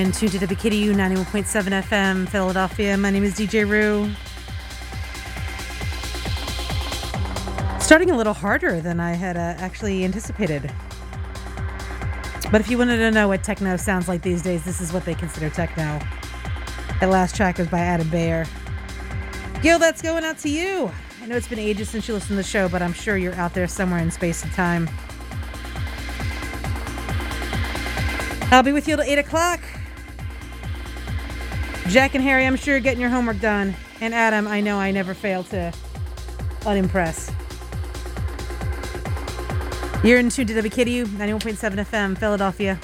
In tuned to WKDU 91.7 FM, Philadelphia. My name is DJ Roo. Starting a little harder than I had uh, actually anticipated. But if you wanted to know what techno sounds like these days, this is what they consider techno. That last track was by Adam Beyer. Gil, that's going out to you. I know it's been ages since you listened to the show, but I'm sure you're out there somewhere in space and time. I'll be with you till 8 o'clock. Jack and Harry, I'm sure you're getting your homework done. And Adam, I know I never fail to unimpress. You're in tune to WKDU 91.7 FM, Philadelphia.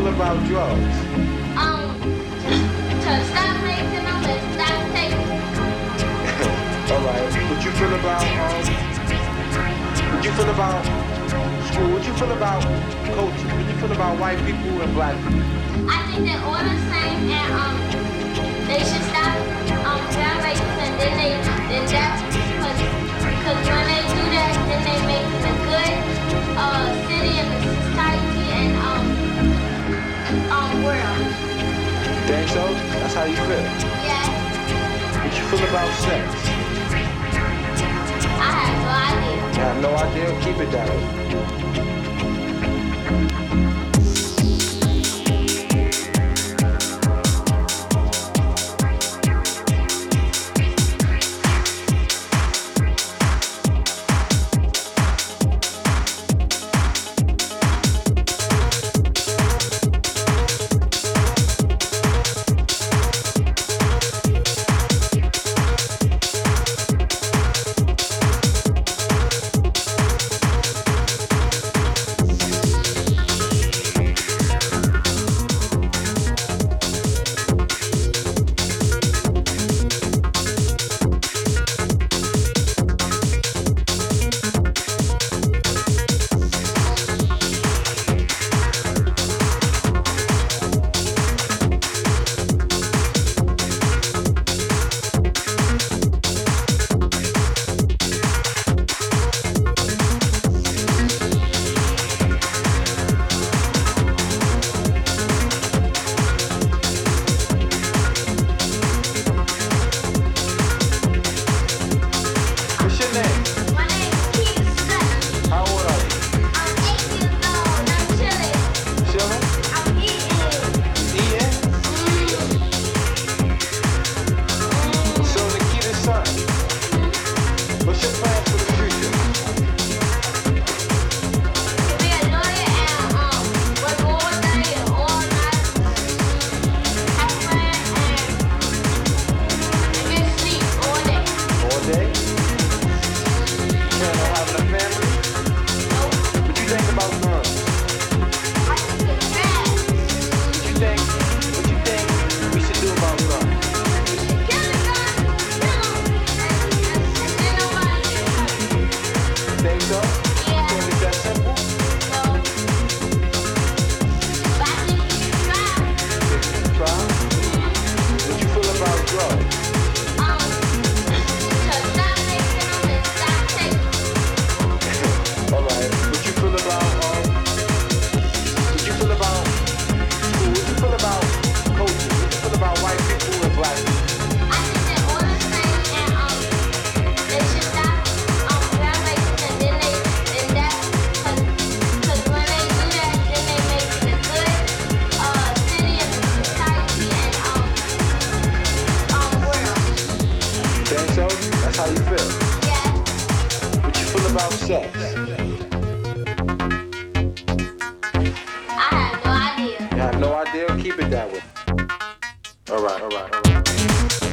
feel about drugs? Um, to stop making them and stop taking them. All right. What you feel about, um, what you feel about school? What you feel about culture? What you feel about white people and black people? I think they're all the same and, um, they should stop, um, drug and then they, then that's, cause, cause when they do that, then they make the good, uh, city and the society world. You think so? That's how you feel? Yeah. What you feel about sex? I have no idea. You have no idea? Keep it down. Música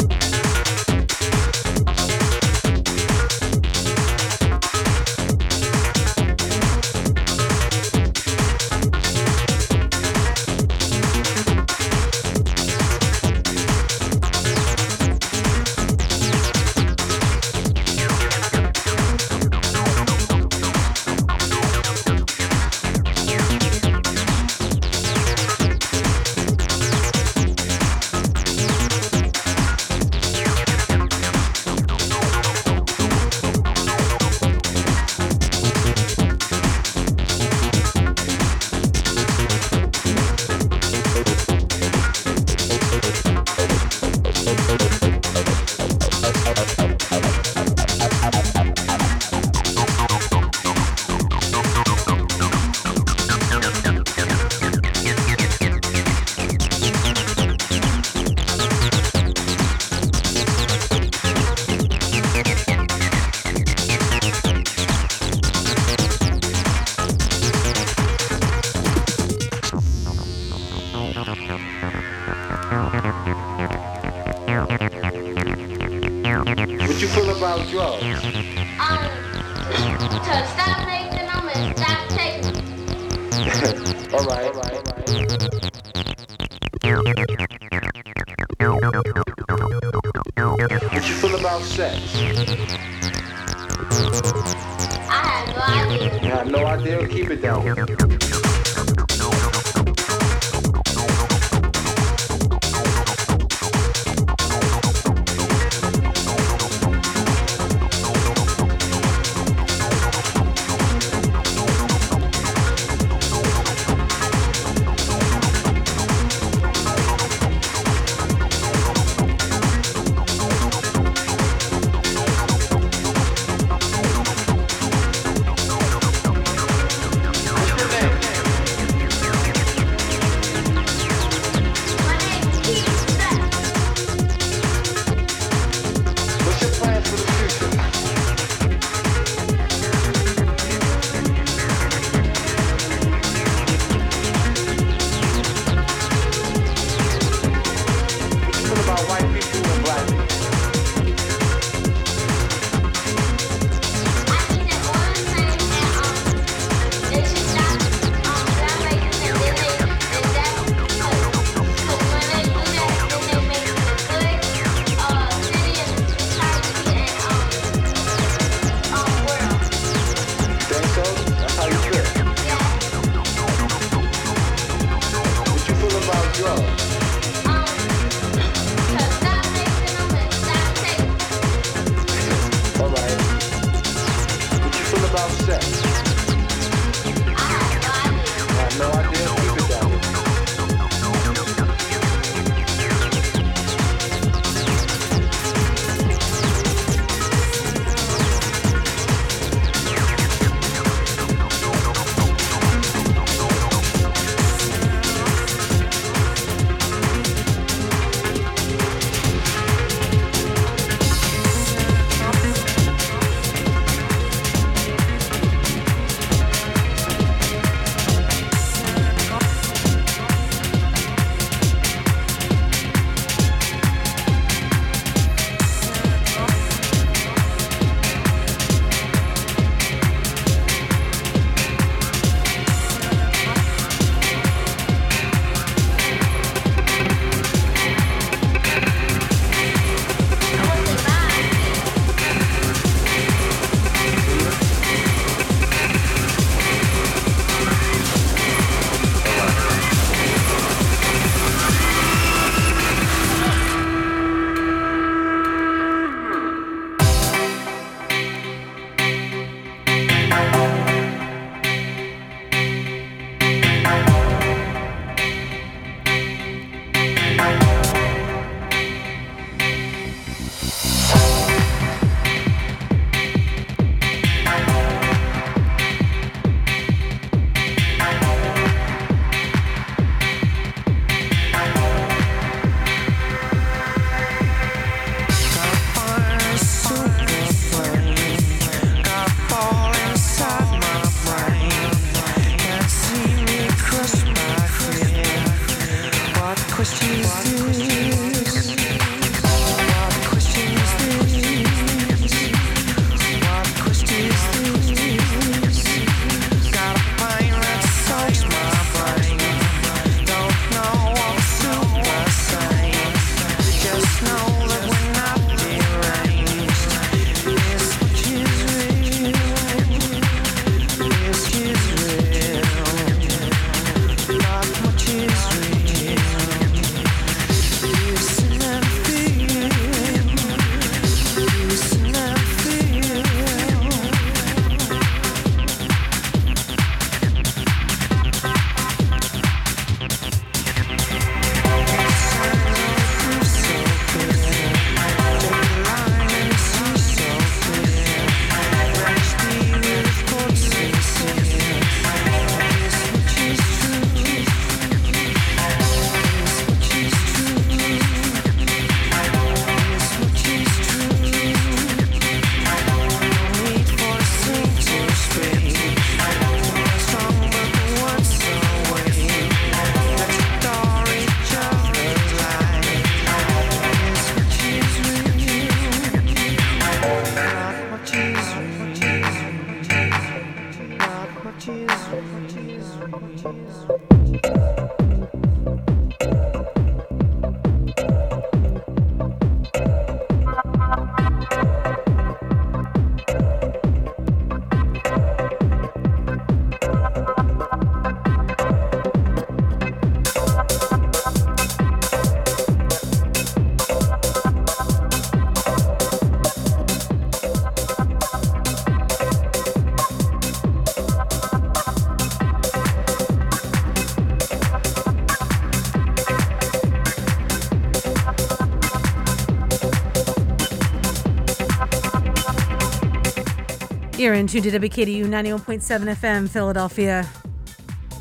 You're in WKDU 91.7 FM, Philadelphia.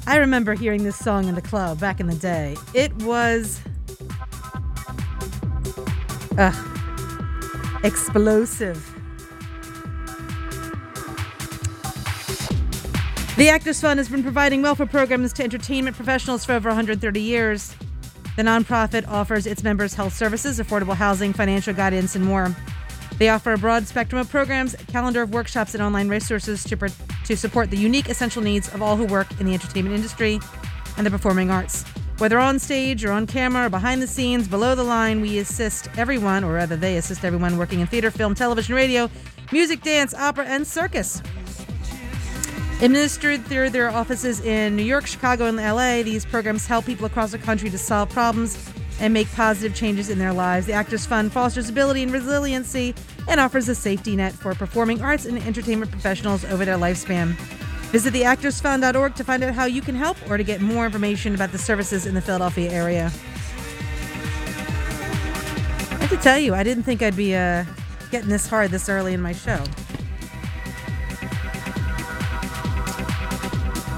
I remember hearing this song in the club back in the day. It was. Ugh. Explosive. The Actors Fund has been providing welfare programs to entertainment professionals for over 130 years. The nonprofit offers its members health services, affordable housing, financial guidance, and more. They offer a broad spectrum of programs, calendar of workshops, and online resources to, to support the unique essential needs of all who work in the entertainment industry and the performing arts. Whether on stage or on camera or behind the scenes, below the line, we assist everyone, or rather, they assist everyone working in theater, film, television, radio, music, dance, opera, and circus. Administered through their offices in New York, Chicago, and LA, these programs help people across the country to solve problems and make positive changes in their lives. The Actors Fund fosters ability and resiliency and offers a safety net for performing arts and entertainment professionals over their lifespan. Visit theactorsfund.org to find out how you can help or to get more information about the services in the Philadelphia area. I have to tell you, I didn't think I'd be uh, getting this hard this early in my show.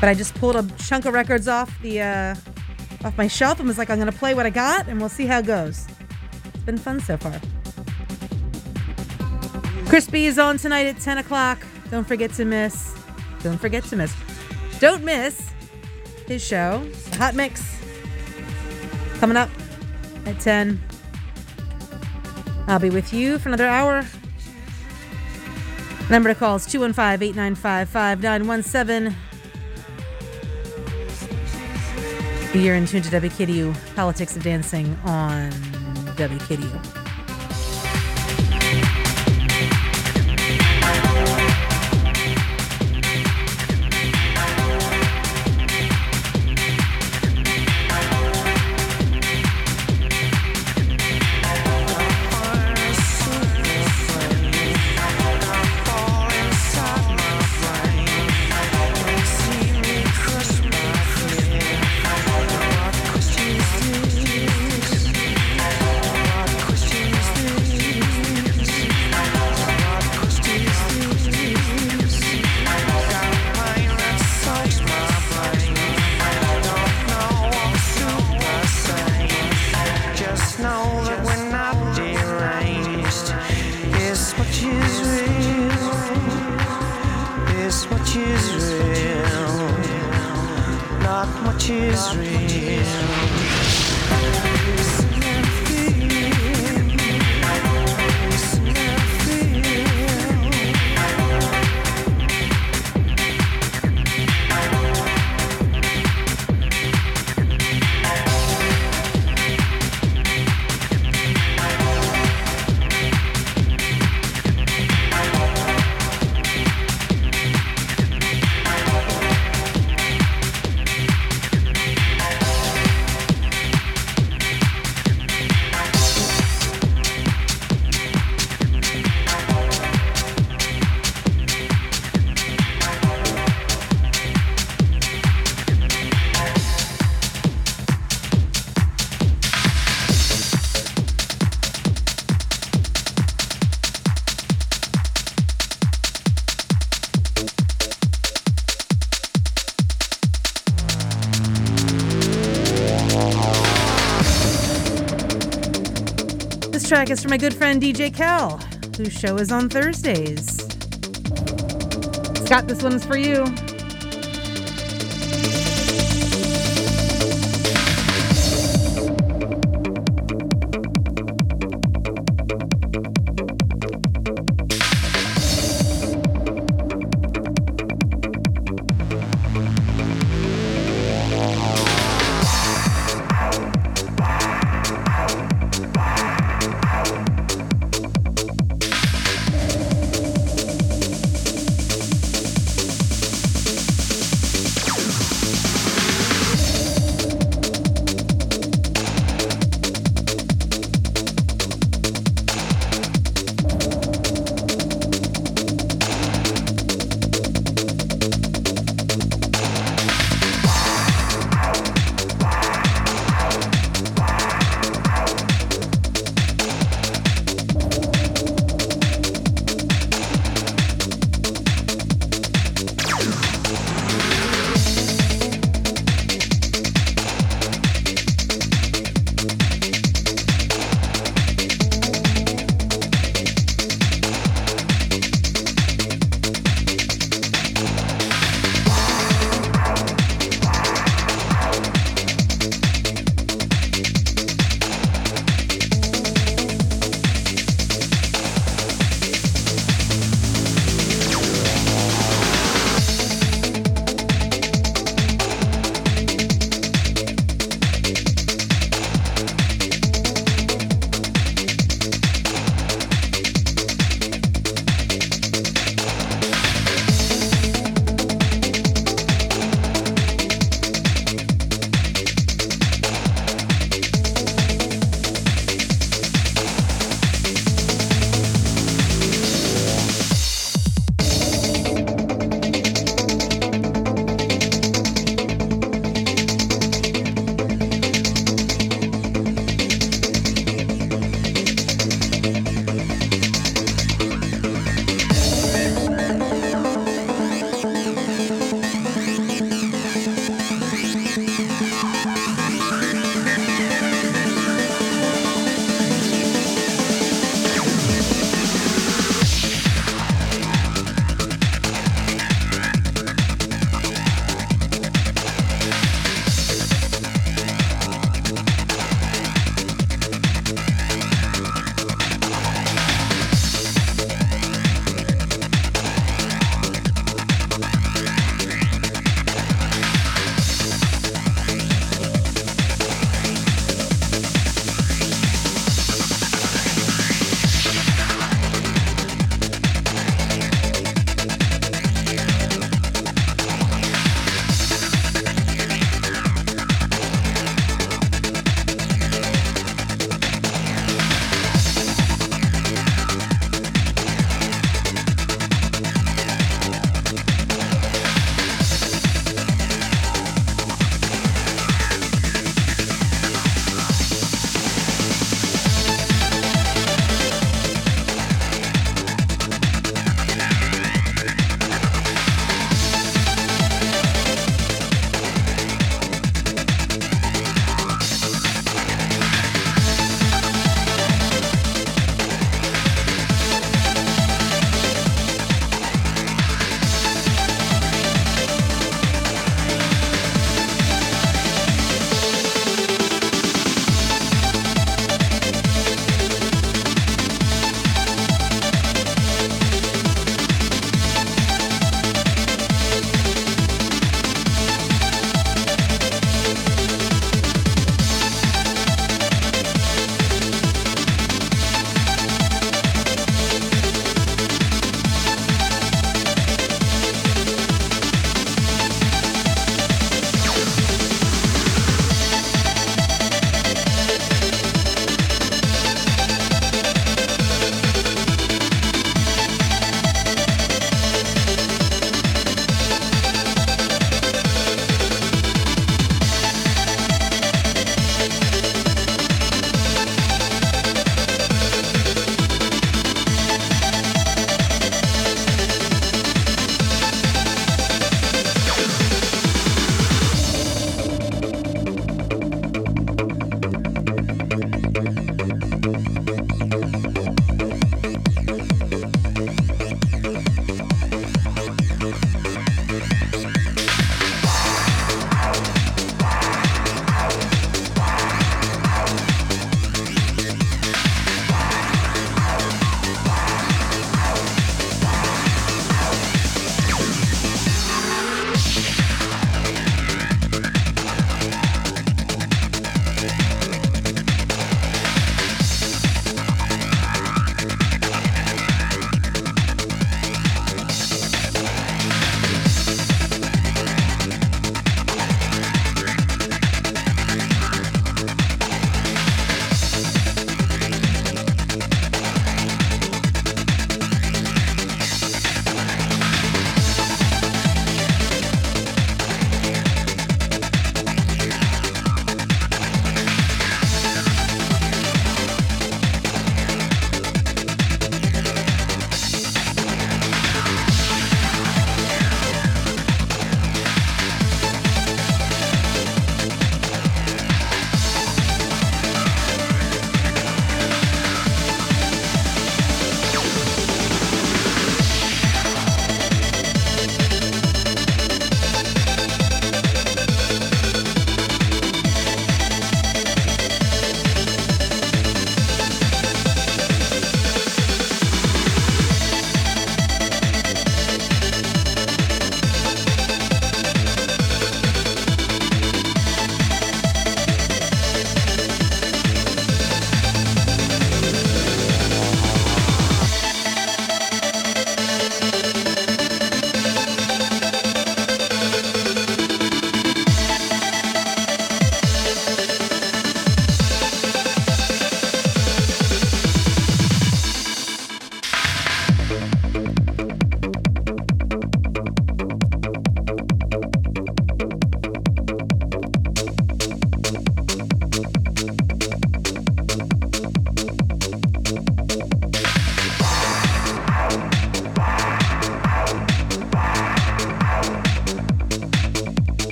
But I just pulled a chunk of records off the uh, off my shelf and was like, I'm gonna play what I got, and we'll see how it goes. It's been fun so far. Crispy is on tonight at 10 o'clock. Don't forget to miss. Don't forget to miss. Don't miss his show, Hot Mix, coming up at 10. I'll be with you for another hour. Number to call is 215 895 5917. You're in tune to WKDU Politics of Dancing on WKDU. Track is from my good friend DJ Cal, whose show is on Thursdays. Scott, this one's for you.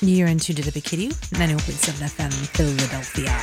You're in tune to the Kitty, 91.7 FM, Philadelphia.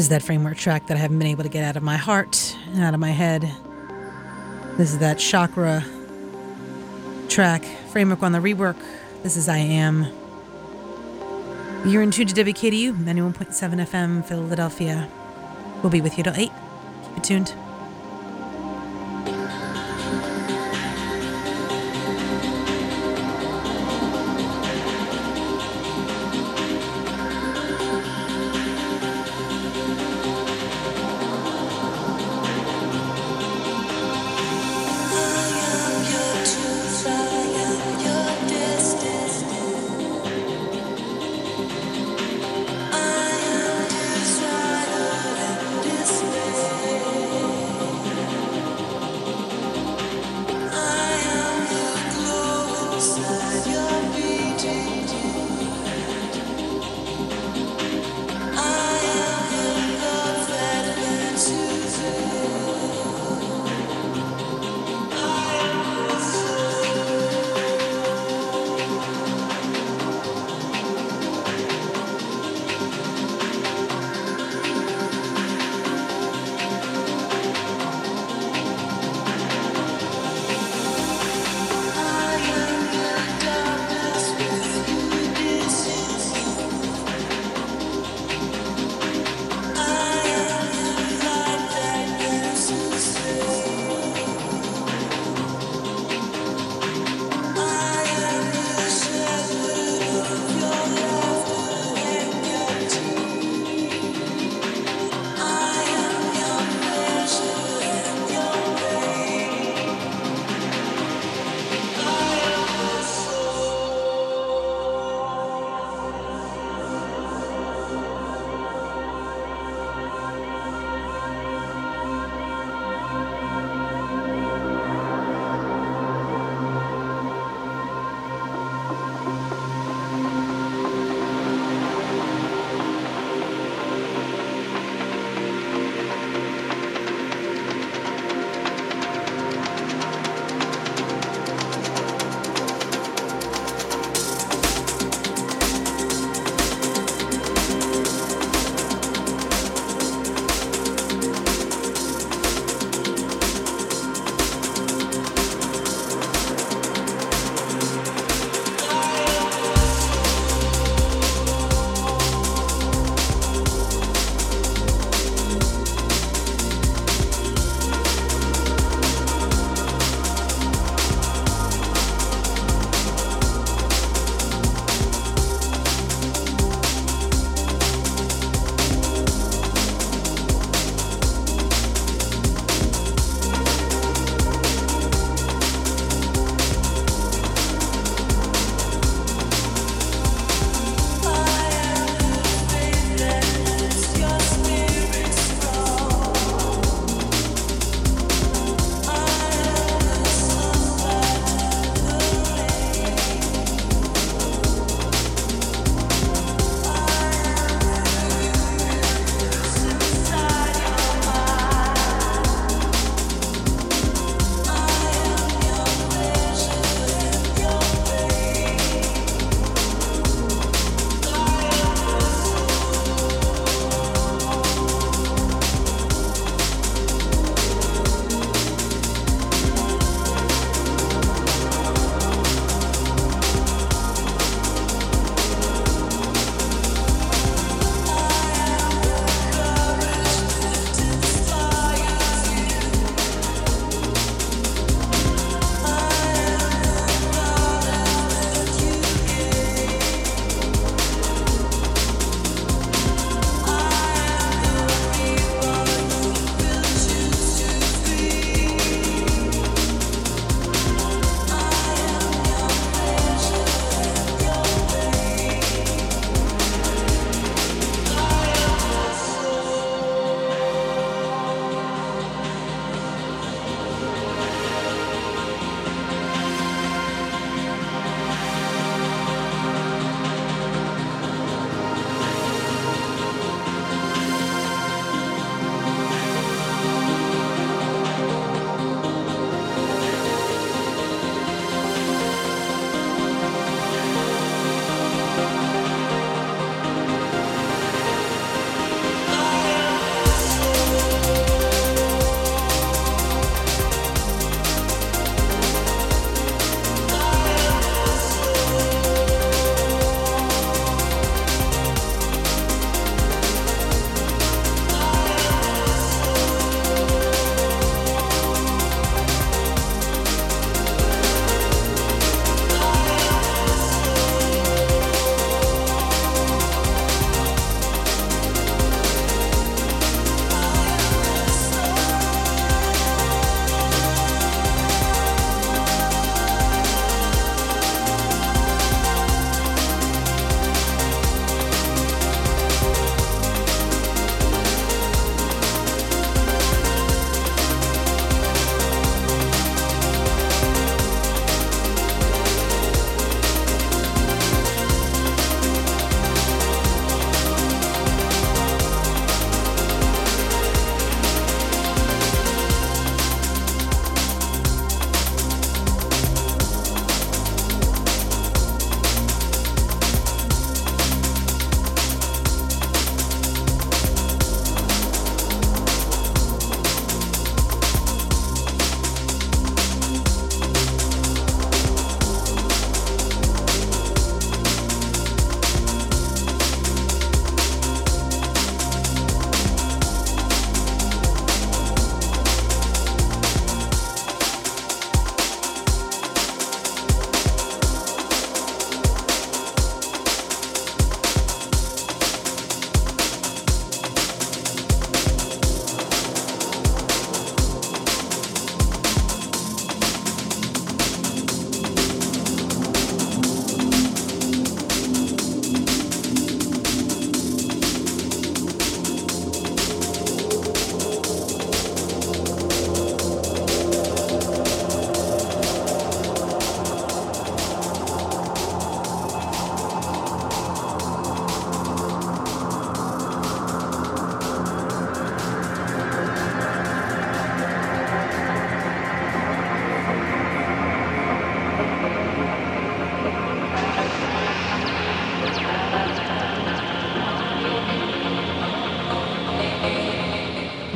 This is that framework track that I haven't been able to get out of my heart and out of my head. This is that chakra track, framework on the rework. This is I Am. You're in tune to WKDU, 91.7 FM, Philadelphia. We'll be with you till 8. Keep it tuned.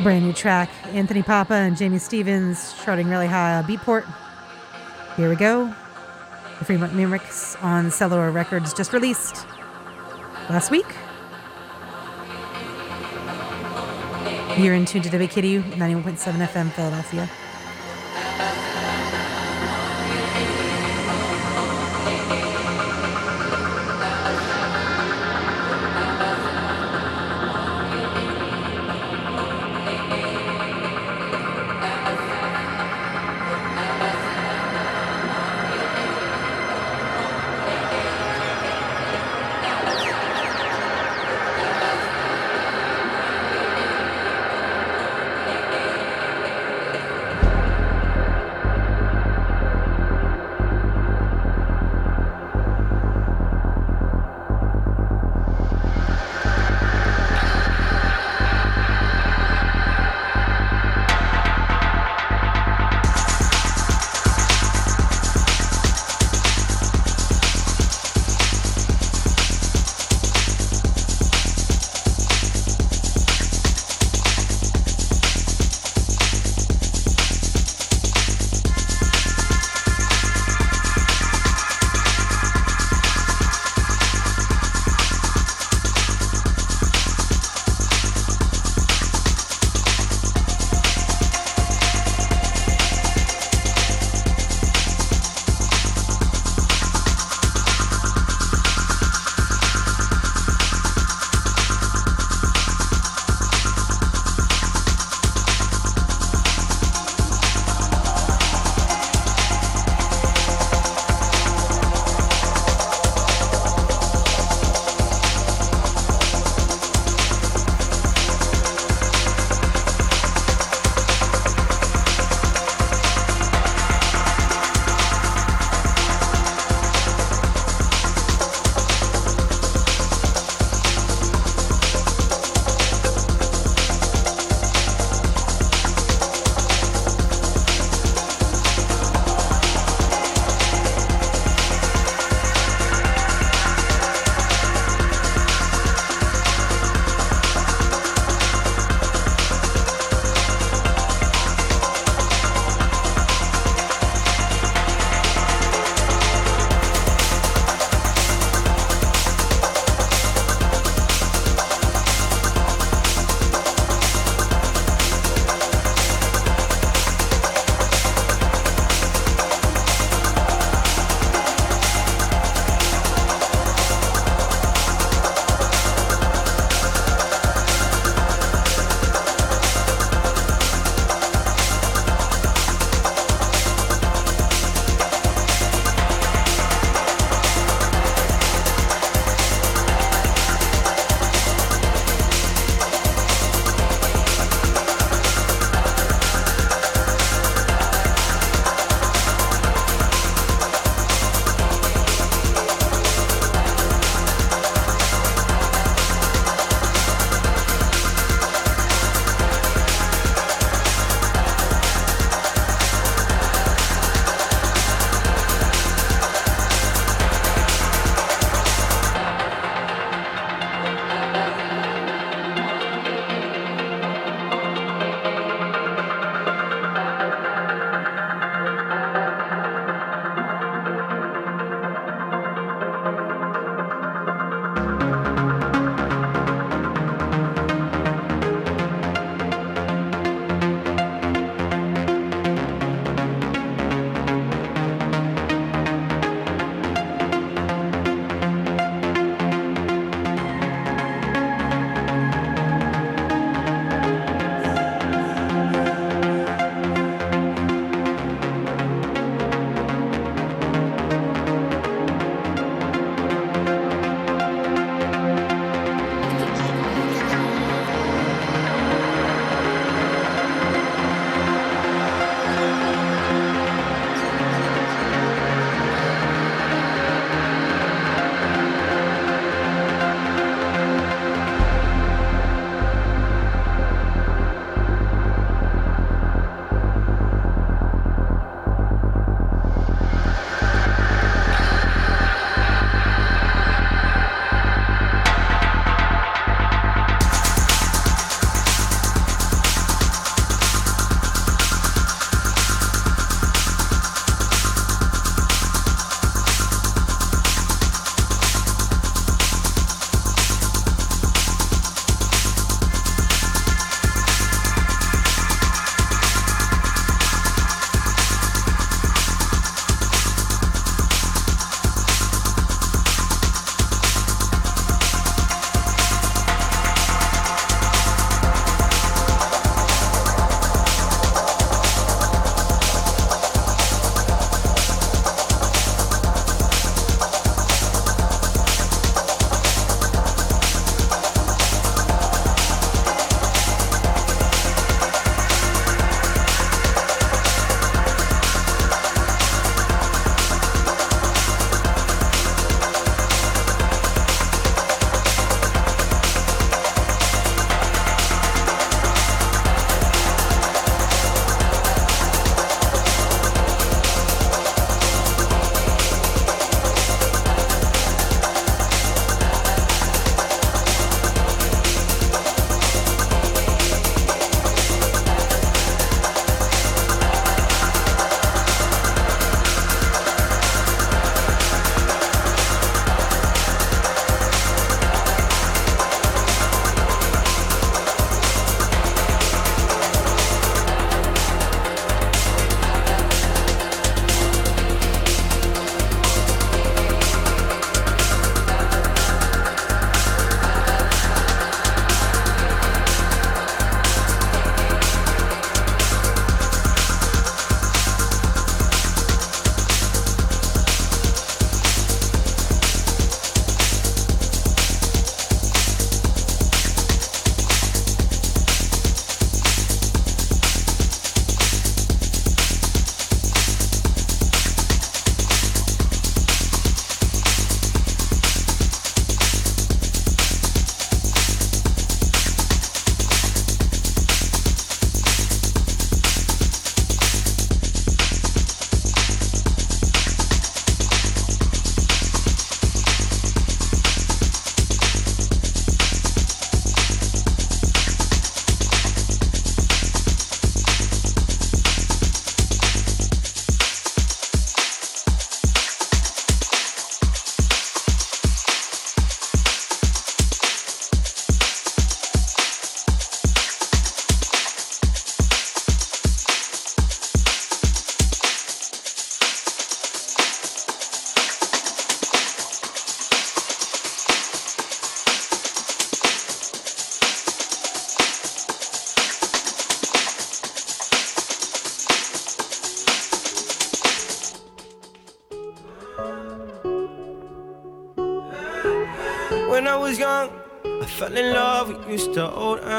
Brand new track. Anthony Pappa and Jamie Stevens charting really high on Beatport. Here we go. The Fremont Mimics on Cellular Records just released last week. You're in tune to WKDU 91.7 FM Philadelphia.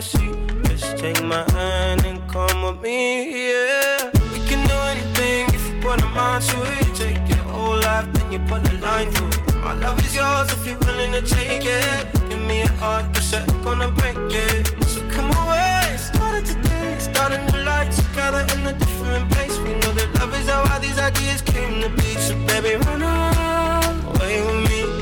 sea. Just take my hand and come with me, yeah. We can do anything if you put a mind to it. Take your whole life, then you put a line through it. My love is yours if you're willing to take it. Give me a heart, cause I'm gonna break it. So come away, started today. Start a new life together in a different place. We know that love is how all these ideas came to be. So baby, run away with me.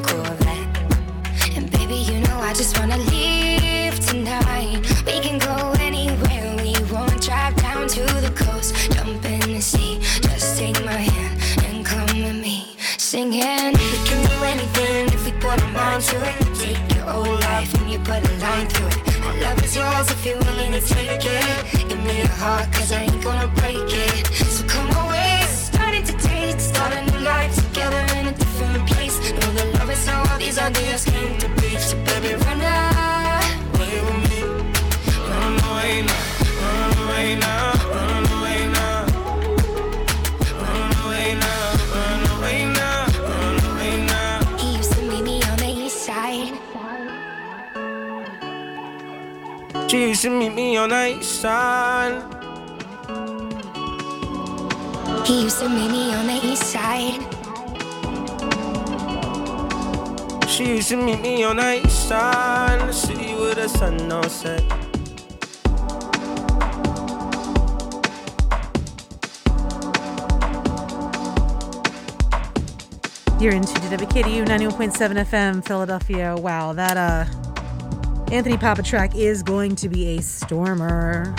I just wanna leave tonight. We can go anywhere we want. Drive down to the coast, jump in the sea. Just take my hand and come with me, singing. We can do anything if we put our mind to it. Take your whole life and you put a line through it. My love is yours if you're willing to take it. Give me your heart, cause I ain't gonna break it. So come away, starting to date, start a new life together in a different place. Know the love is all these ideas came to run away now. Run away now, run away now, run away now. He used to meet me on the east side. She used to meet me on the east side. He used to meet me on the east side. She used to meet me on the east side the city with the sun on set. You're into WKDU 91.7 FM Philadelphia. Wow, that uh Anthony Pappa track is going to be a stormer.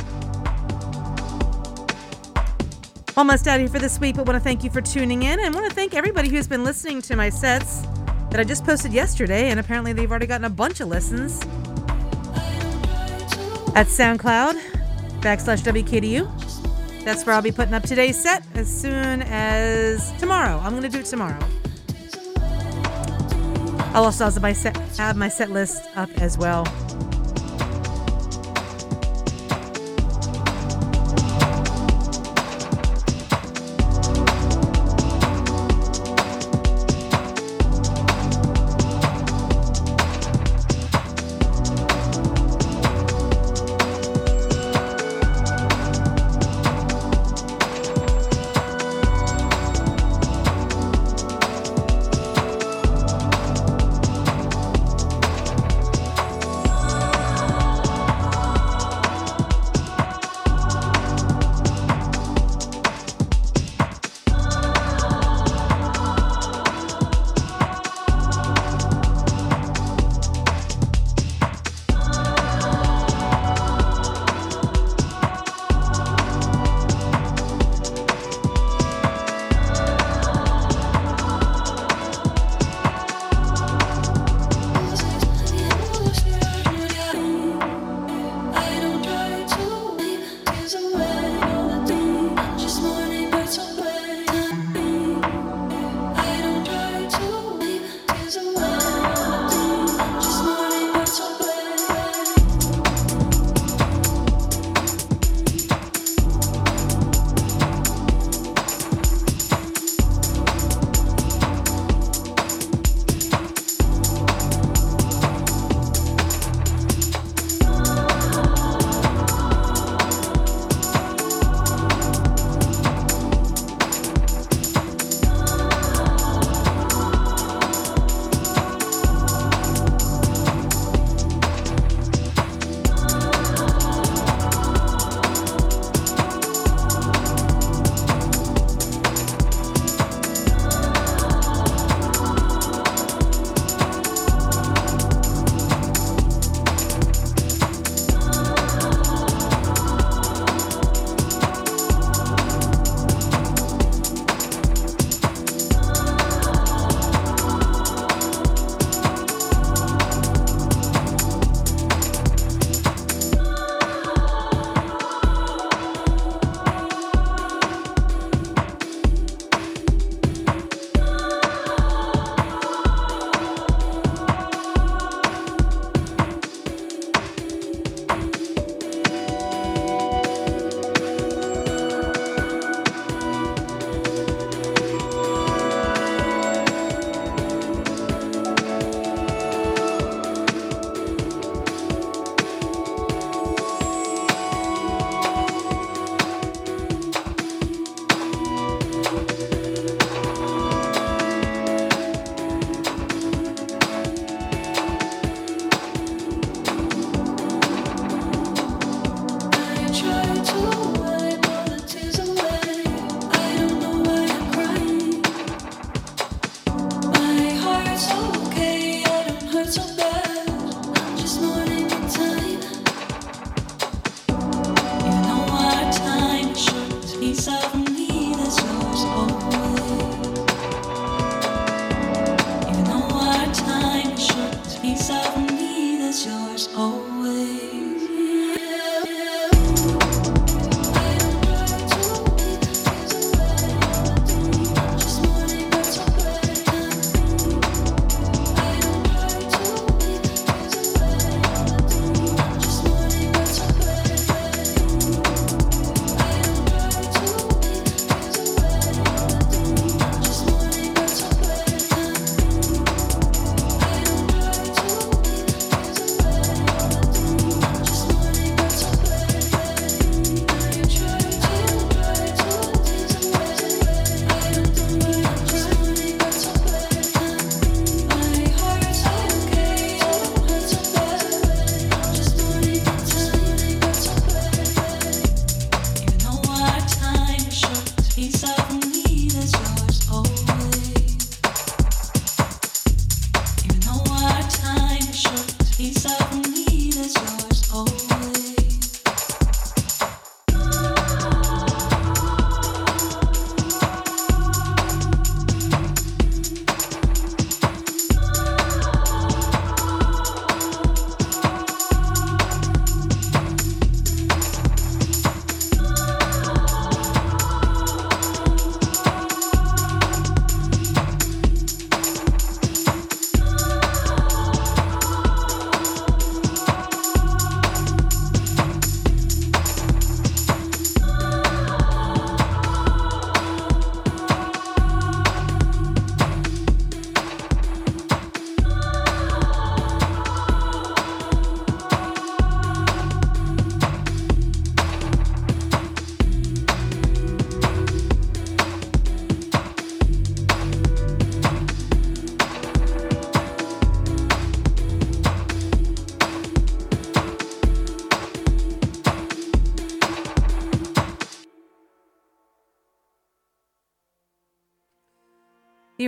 Almost out of here for this week, but want to thank you for tuning in and want to thank everybody who's been listening to my sets that I just posted yesterday, and apparently they've already gotten a bunch of listens at SoundCloud backslash WKDU. That's where I'll be putting up today's set as soon as tomorrow. I'm going to do it tomorrow. Oh, I'll also have my set, have my set list up as well.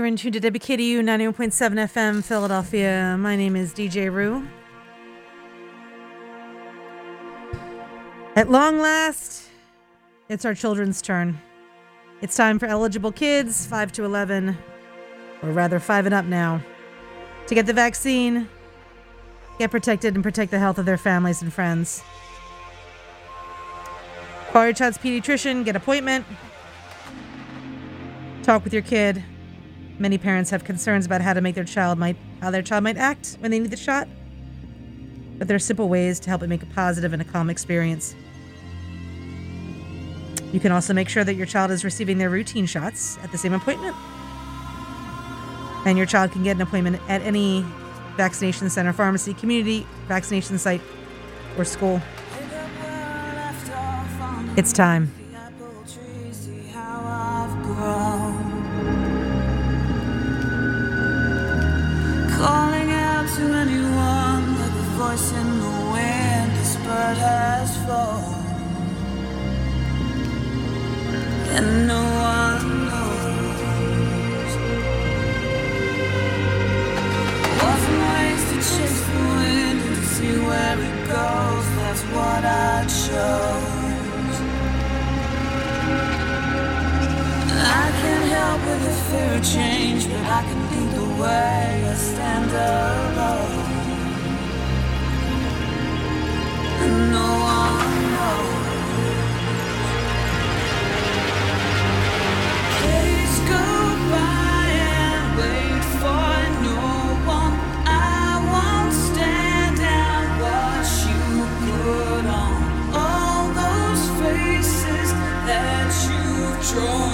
You're in tune to WKDU 91.7 FM, Philadelphia. My name is DJ Roo. At long last, it's our children's turn. It's time for eligible kids, 5 to 11, or rather 5 and up now, to get the vaccine, get protected, and protect the health of their families and friends. Call your child's pediatrician, get appointment, talk with your kid. Many parents have concerns about how to make their child might how their child might act when they need the shot. But there are simple ways to help it make a positive and a calm experience. You can also make sure that your child is receiving their routine shots at the same appointment. And your child can get an appointment at any vaccination center, pharmacy, community vaccination site, or school. It's time. change, but I can lead the way. I stand alone, and no one knows. Days go by and wait for no one. I won't stand and watch you put on all those faces that you draw.